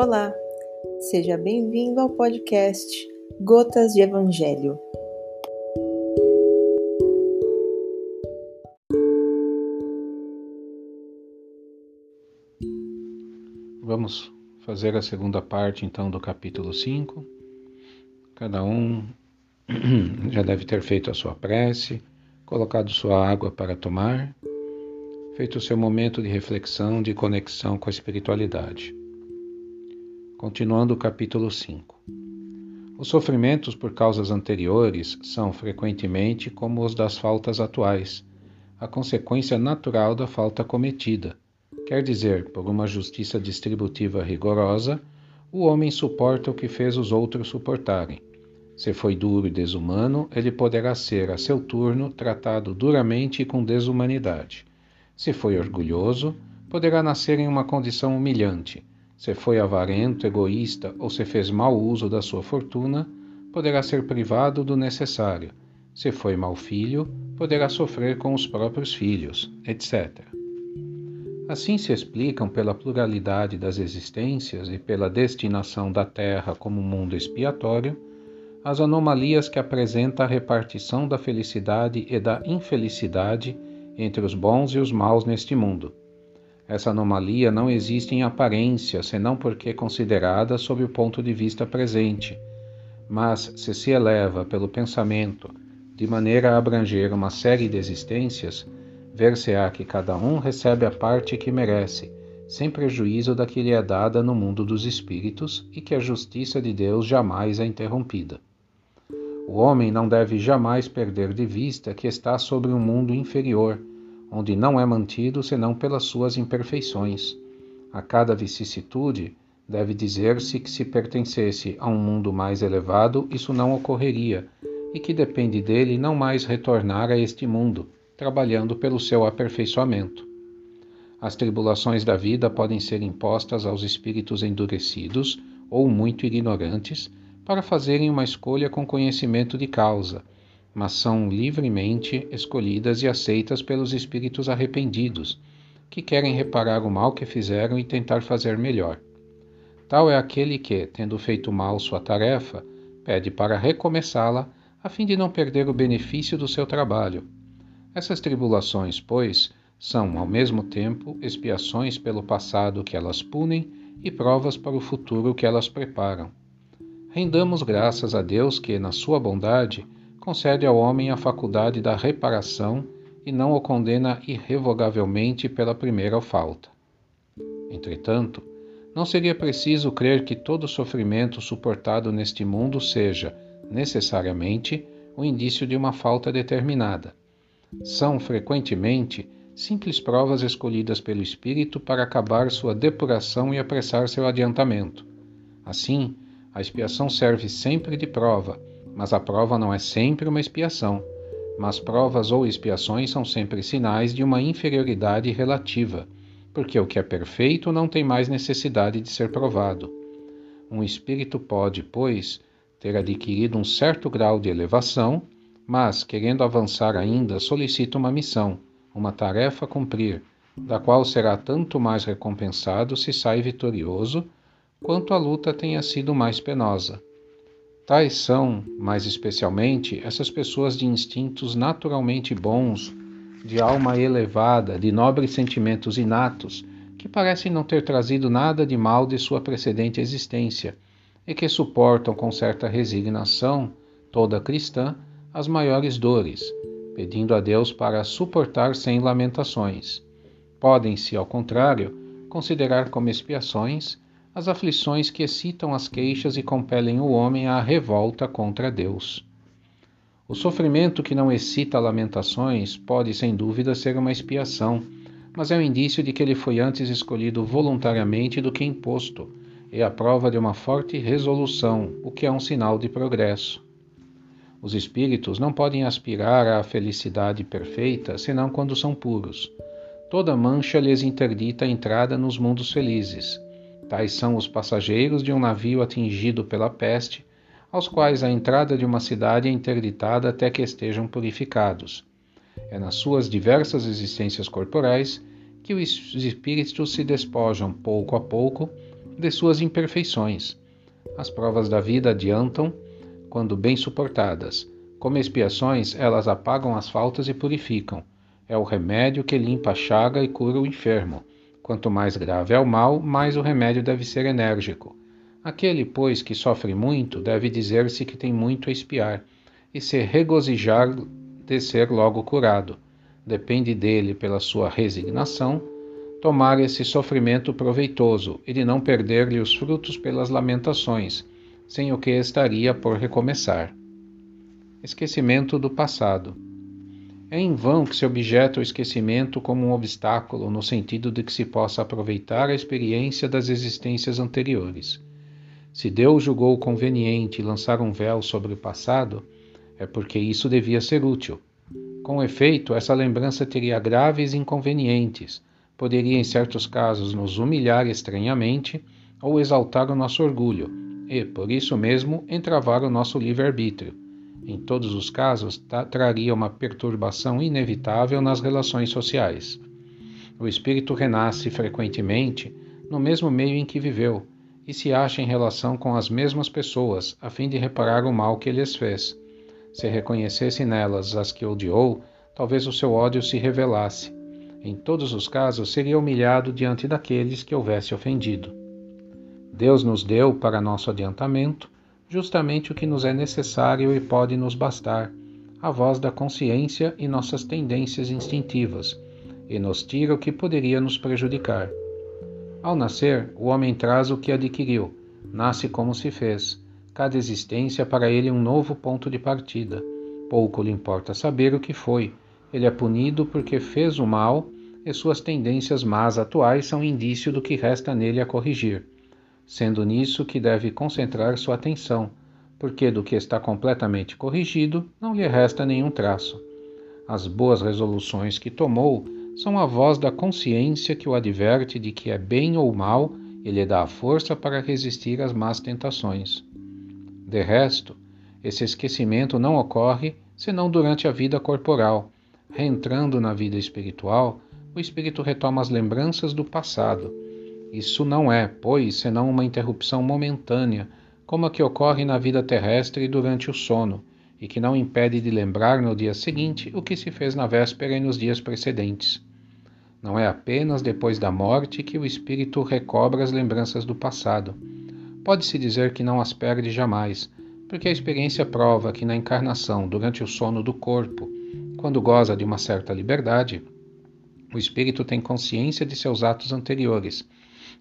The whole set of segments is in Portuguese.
Olá, seja bem-vindo ao podcast Gotas de Evangelho. Vamos fazer a segunda parte então do capítulo 5. Cada um já deve ter feito a sua prece, colocado sua água para tomar, feito o seu momento de reflexão, de conexão com a espiritualidade. Continuando o capítulo 5. Os sofrimentos por causas anteriores são frequentemente como os das faltas atuais, a consequência natural da falta cometida. Quer dizer, por uma justiça distributiva rigorosa, o homem suporta o que fez os outros suportarem. Se foi duro e desumano, ele poderá ser, a seu turno, tratado duramente e com desumanidade. Se foi orgulhoso, poderá nascer em uma condição humilhante se foi avarento, egoísta ou se fez mau uso da sua fortuna, poderá ser privado do necessário. Se foi mau filho, poderá sofrer com os próprios filhos, etc. Assim se explicam pela pluralidade das existências e pela destinação da Terra como mundo expiatório as anomalias que apresenta a repartição da felicidade e da infelicidade entre os bons e os maus neste mundo essa anomalia não existe em aparência, senão porque é considerada sob o ponto de vista presente, mas se se eleva pelo pensamento de maneira a abranger uma série de existências, ver-se-á que cada um recebe a parte que merece, sem prejuízo da que lhe é dada no mundo dos espíritos e que a justiça de Deus jamais é interrompida. O homem não deve jamais perder de vista que está sobre um mundo inferior onde não é mantido senão pelas suas imperfeições. A cada vicissitude, deve dizer-se que se pertencesse a um mundo mais elevado, isso não ocorreria, e que depende dele não mais retornar a este mundo, trabalhando pelo seu aperfeiçoamento. As tribulações da vida podem ser impostas aos espíritos endurecidos ou muito ignorantes para fazerem uma escolha com conhecimento de causa mas são livremente escolhidas e aceitas pelos espíritos arrependidos, que querem reparar o mal que fizeram e tentar fazer melhor. Tal é aquele que, tendo feito mal sua tarefa, pede para recomeçá-la, a fim de não perder o benefício do seu trabalho. Essas tribulações, pois, são, ao mesmo tempo, expiações pelo passado que elas punem e provas para o futuro que elas preparam. Rendamos graças a Deus que, na sua bondade, concede ao homem a faculdade da reparação e não o condena irrevogavelmente pela primeira falta. Entretanto, não seria preciso crer que todo sofrimento suportado neste mundo seja, necessariamente, o indício de uma falta determinada. São, frequentemente, simples provas escolhidas pelo espírito para acabar sua depuração e apressar seu adiantamento. Assim, a expiação serve sempre de prova mas a prova não é sempre uma expiação. Mas provas ou expiações são sempre sinais de uma inferioridade relativa, porque o que é perfeito não tem mais necessidade de ser provado. Um espírito pode, pois, ter adquirido um certo grau de elevação, mas, querendo avançar ainda, solicita uma missão, uma tarefa a cumprir, da qual será tanto mais recompensado se sai vitorioso, quanto a luta tenha sido mais penosa. Tais são, mais especialmente, essas pessoas de instintos naturalmente bons, de alma elevada, de nobres sentimentos inatos, que parecem não ter trazido nada de mal de sua precedente existência e que suportam com certa resignação, toda cristã, as maiores dores, pedindo a Deus para suportar sem lamentações. Podem-se, ao contrário, considerar como expiações as aflições que excitam as queixas e compelem o homem à revolta contra Deus. O sofrimento que não excita lamentações pode, sem dúvida, ser uma expiação, mas é um indício de que ele foi antes escolhido voluntariamente do que imposto, e a prova de uma forte resolução, o que é um sinal de progresso. Os espíritos não podem aspirar à felicidade perfeita senão quando são puros. Toda mancha lhes interdita a entrada nos mundos felizes Tais são os passageiros de um navio atingido pela peste, aos quais a entrada de uma cidade é interditada até que estejam purificados. É nas suas diversas existências corporais que os espíritos se despojam pouco a pouco de suas imperfeições. As provas da vida adiantam quando bem suportadas. Como expiações, elas apagam as faltas e purificam. É o remédio que limpa a chaga e cura o enfermo. Quanto mais grave é o mal, mais o remédio deve ser enérgico. Aquele, pois, que sofre muito, deve dizer-se que tem muito a expiar, e se regozijar de ser logo curado. Depende dele, pela sua resignação, tomar esse sofrimento proveitoso e de não perder-lhe os frutos pelas lamentações, sem o que estaria por recomeçar. Esquecimento do passado. É em vão que se objeta o esquecimento como um obstáculo no sentido de que se possa aproveitar a experiência das existências anteriores. Se Deus julgou conveniente lançar um véu sobre o passado, é porque isso devia ser útil. Com efeito, essa lembrança teria graves inconvenientes, poderia em certos casos nos humilhar estranhamente ou exaltar o nosso orgulho, e, por isso mesmo, entravar o nosso livre-arbítrio. Em todos os casos, traria uma perturbação inevitável nas relações sociais. O espírito renasce frequentemente no mesmo meio em que viveu e se acha em relação com as mesmas pessoas, a fim de reparar o mal que lhes fez. Se reconhecesse nelas as que odiou, talvez o seu ódio se revelasse. Em todos os casos, seria humilhado diante daqueles que houvesse ofendido. Deus nos deu, para nosso adiantamento, justamente o que nos é necessário e pode nos bastar, a voz da consciência e nossas tendências instintivas, e nos tira o que poderia nos prejudicar. Ao nascer, o homem traz o que adquiriu, nasce como se fez. Cada existência é para ele um novo ponto de partida. Pouco lhe importa saber o que foi. Ele é punido porque fez o mal e suas tendências más atuais são indício do que resta nele a corrigir sendo nisso que deve concentrar sua atenção, porque do que está completamente corrigido não lhe resta nenhum traço. As boas resoluções que tomou são a voz da consciência que o adverte de que é bem ou mal e lhe dá a força para resistir às más tentações. De resto, esse esquecimento não ocorre senão durante a vida corporal. Reentrando na vida espiritual, o espírito retoma as lembranças do passado isso não é, pois, senão uma interrupção momentânea, como a que ocorre na vida terrestre durante o sono, e que não impede de lembrar no dia seguinte o que se fez na véspera e nos dias precedentes. Não é apenas depois da morte que o espírito recobra as lembranças do passado. Pode-se dizer que não as perde jamais, porque a experiência prova que na encarnação, durante o sono do corpo, quando goza de uma certa liberdade, o espírito tem consciência de seus atos anteriores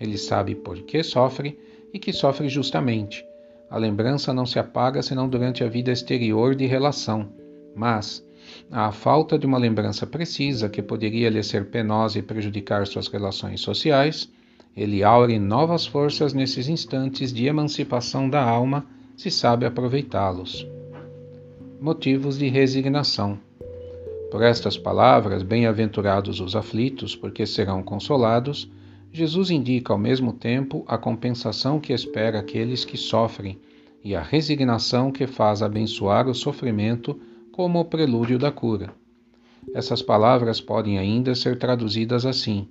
ele sabe por que sofre e que sofre justamente. A lembrança não se apaga senão durante a vida exterior de relação, mas, à falta de uma lembrança precisa que poderia lhe ser penosa e prejudicar suas relações sociais, ele aure novas forças nesses instantes de emancipação da alma, se sabe aproveitá-los. Motivos de resignação. Por estas palavras, bem-aventurados os aflitos, porque serão consolados, Jesus indica ao mesmo tempo a compensação que espera aqueles que sofrem e a resignação que faz abençoar o sofrimento como o prelúdio da cura. Essas palavras podem ainda ser traduzidas assim: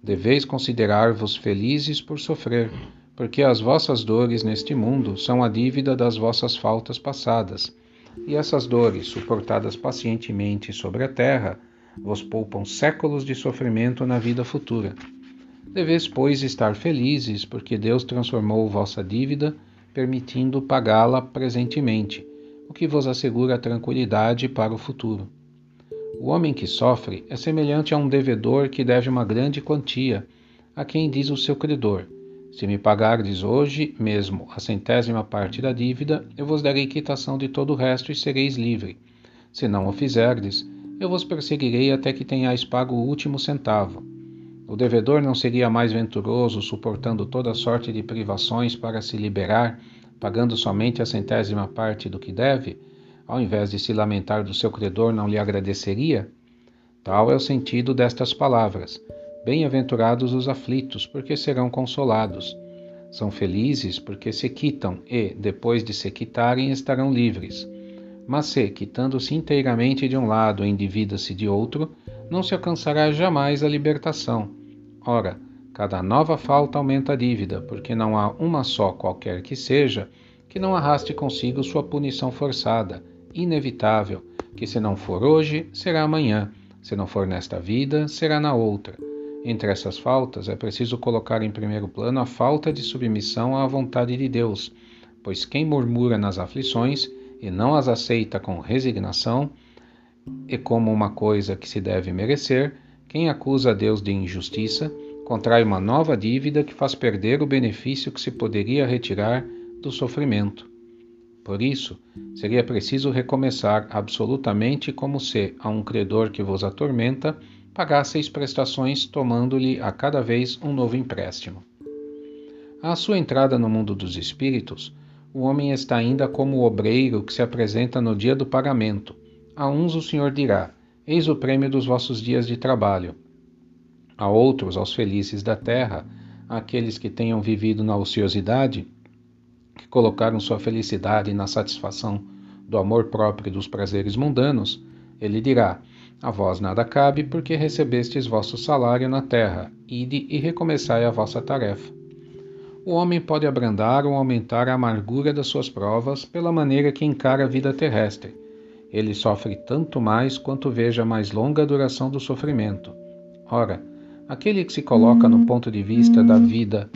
Deveis considerar-vos felizes por sofrer, porque as vossas dores neste mundo são a dívida das vossas faltas passadas, e essas dores, suportadas pacientemente sobre a terra, vos poupam séculos de sofrimento na vida futura. Deveis, pois, estar felizes, porque Deus transformou vossa dívida, permitindo pagá-la presentemente, o que vos assegura tranquilidade para o futuro. O homem que sofre é semelhante a um devedor que deve uma grande quantia, a quem diz o seu credor: Se me pagardes hoje mesmo a centésima parte da dívida, eu vos darei quitação de todo o resto e sereis livre. Se não o fizerdes, eu vos perseguirei até que tenhais pago o último centavo. O devedor não seria mais venturoso, suportando toda sorte de privações para se liberar, pagando somente a centésima parte do que deve? Ao invés de se lamentar do seu credor, não lhe agradeceria? Tal é o sentido destas palavras. Bem-aventurados os aflitos, porque serão consolados. São felizes porque se quitam e, depois de se quitarem, estarão livres. Mas se, quitando-se inteiramente de um lado, endivida-se de outro, não se alcançará jamais a libertação Ora, Cada nova falta aumenta a dívida, porque não há uma só, qualquer que seja, que não arraste consigo sua punição forçada, inevitável, que se não for hoje, será amanhã, se não for nesta vida, será na outra. Entre essas faltas, é preciso colocar em primeiro plano a falta de submissão à vontade de Deus, pois quem murmura nas aflições e não as aceita com resignação, e como uma coisa que se deve merecer, quem acusa a Deus de injustiça, contrai uma nova dívida que faz perder o benefício que se poderia retirar do sofrimento. Por isso, seria preciso recomeçar absolutamente como se, a um credor que vos atormenta, pagasseis prestações, tomando-lhe a cada vez um novo empréstimo. À sua entrada no mundo dos espíritos, o homem está ainda como o obreiro que se apresenta no dia do pagamento. A uns o Senhor dirá: Eis o prêmio dos vossos dias de trabalho. A outros, aos felizes da terra, àqueles que tenham vivido na ociosidade, que colocaram sua felicidade na satisfação do amor próprio e dos prazeres mundanos, ele dirá: A vós nada cabe, porque recebestes vosso salário na terra, ide e recomeçai a vossa tarefa. O homem pode abrandar ou aumentar a amargura das suas provas pela maneira que encara a vida terrestre. Ele sofre tanto mais quanto veja mais longa a duração do sofrimento. Ora, aquele que se coloca no ponto de vista da vida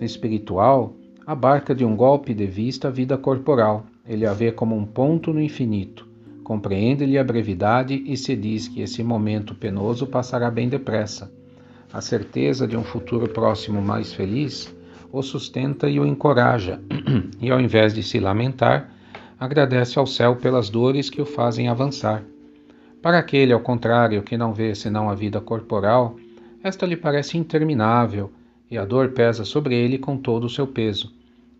espiritual abarca de um golpe de vista a vida corporal. Ele a vê como um ponto no infinito. Compreende-lhe a brevidade e se diz que esse momento penoso passará bem depressa. A certeza de um futuro próximo mais feliz o sustenta e o encoraja, e ao invés de se lamentar, agradece ao céu pelas dores que o fazem avançar. Para aquele, ao contrário, que não vê senão a vida corporal, esta lhe parece interminável e a dor pesa sobre ele com todo o seu peso.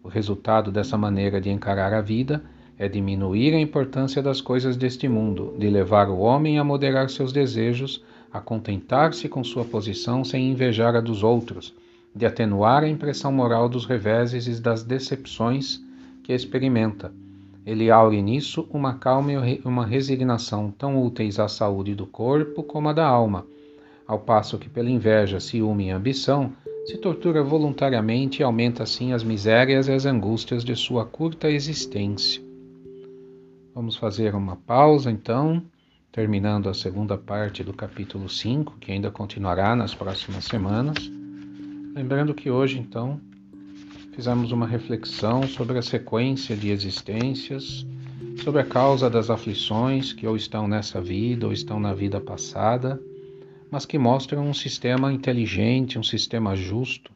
O resultado dessa maneira de encarar a vida é diminuir a importância das coisas deste mundo, de levar o homem a moderar seus desejos, a contentar-se com sua posição sem invejar a dos outros, de atenuar a impressão moral dos reveses e das decepções que experimenta. Ele aure nisso uma calma e uma resignação tão úteis à saúde do corpo como à da alma, ao passo que pela inveja, ciúme e ambição se tortura voluntariamente e aumenta assim as misérias e as angústias de sua curta existência. Vamos fazer uma pausa então, terminando a segunda parte do capítulo 5, que ainda continuará nas próximas semanas. Lembrando que hoje então fizemos uma reflexão sobre a sequência de existências, sobre a causa das aflições que ou estão nessa vida ou estão na vida passada mas que mostram um sistema inteligente, um sistema justo.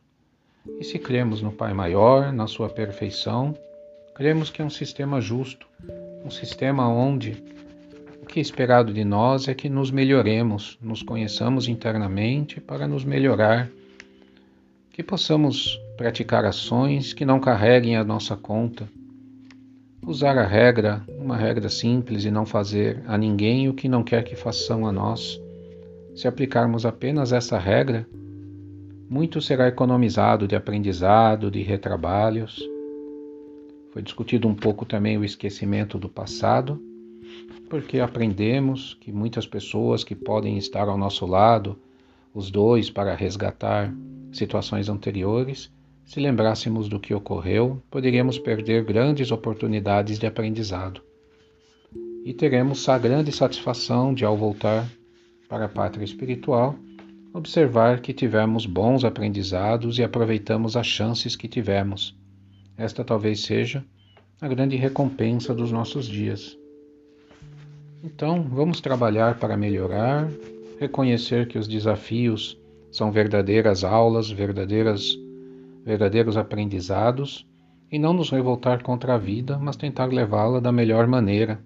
E se cremos no Pai Maior, na sua perfeição, cremos que é um sistema justo, um sistema onde o que é esperado de nós é que nos melhoremos, nos conheçamos internamente para nos melhorar, que possamos praticar ações que não carreguem a nossa conta, usar a regra, uma regra simples e não fazer a ninguém o que não quer que façam a nós se aplicarmos apenas essa regra, muito será economizado de aprendizado, de retrabalhos. Foi discutido um pouco também o esquecimento do passado, porque aprendemos que muitas pessoas que podem estar ao nosso lado, os dois para resgatar situações anteriores, se lembrássemos do que ocorreu, poderíamos perder grandes oportunidades de aprendizado. E teremos a grande satisfação de, ao voltar para a pátria espiritual, observar que tivemos bons aprendizados e aproveitamos as chances que tivemos. Esta talvez seja a grande recompensa dos nossos dias. Então, vamos trabalhar para melhorar, reconhecer que os desafios são verdadeiras aulas, verdadeiras, verdadeiros aprendizados e não nos revoltar contra a vida, mas tentar levá-la da melhor maneira.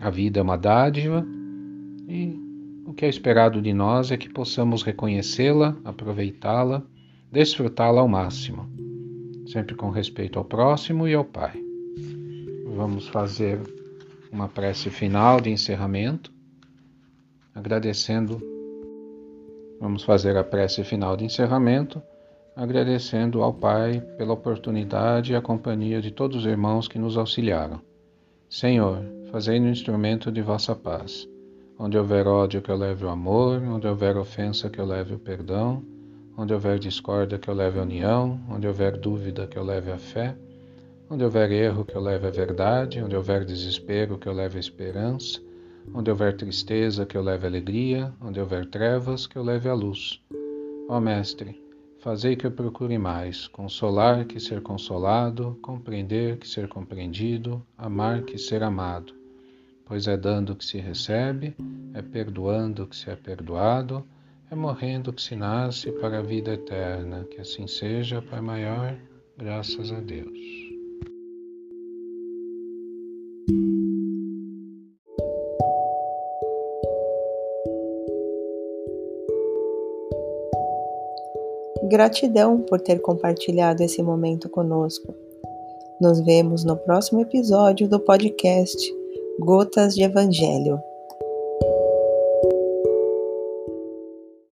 A vida é uma dádiva e o que é esperado de nós é que possamos reconhecê-la, aproveitá-la, desfrutá-la ao máximo, sempre com respeito ao próximo e ao Pai. Vamos fazer uma prece final de encerramento, agradecendo. Vamos fazer a prece final de encerramento, agradecendo ao Pai pela oportunidade e a companhia de todos os irmãos que nos auxiliaram. Senhor, fazei no instrumento de vossa paz Onde houver ódio, que eu leve o amor, onde houver ofensa, que eu leve o perdão, Onde houver discórdia, que eu leve a união. Onde houver dúvida, que eu leve a fé. Onde houver erro, que eu leve a verdade. Onde houver desespero, que eu leve a esperança. Onde houver tristeza, que eu leve a alegria. Onde houver trevas, que eu leve a luz. Ó Mestre, fazei que eu procure mais consolar que ser consolado, compreender que ser compreendido, amar que ser amado. Pois é dando que se recebe, é perdoando que se é perdoado é morrendo que se nasce para a vida eterna. Que assim seja, Pai maior, graças a Deus. Gratidão por ter compartilhado esse momento conosco. Nos vemos no próximo episódio do podcast Gotas de Evangelho.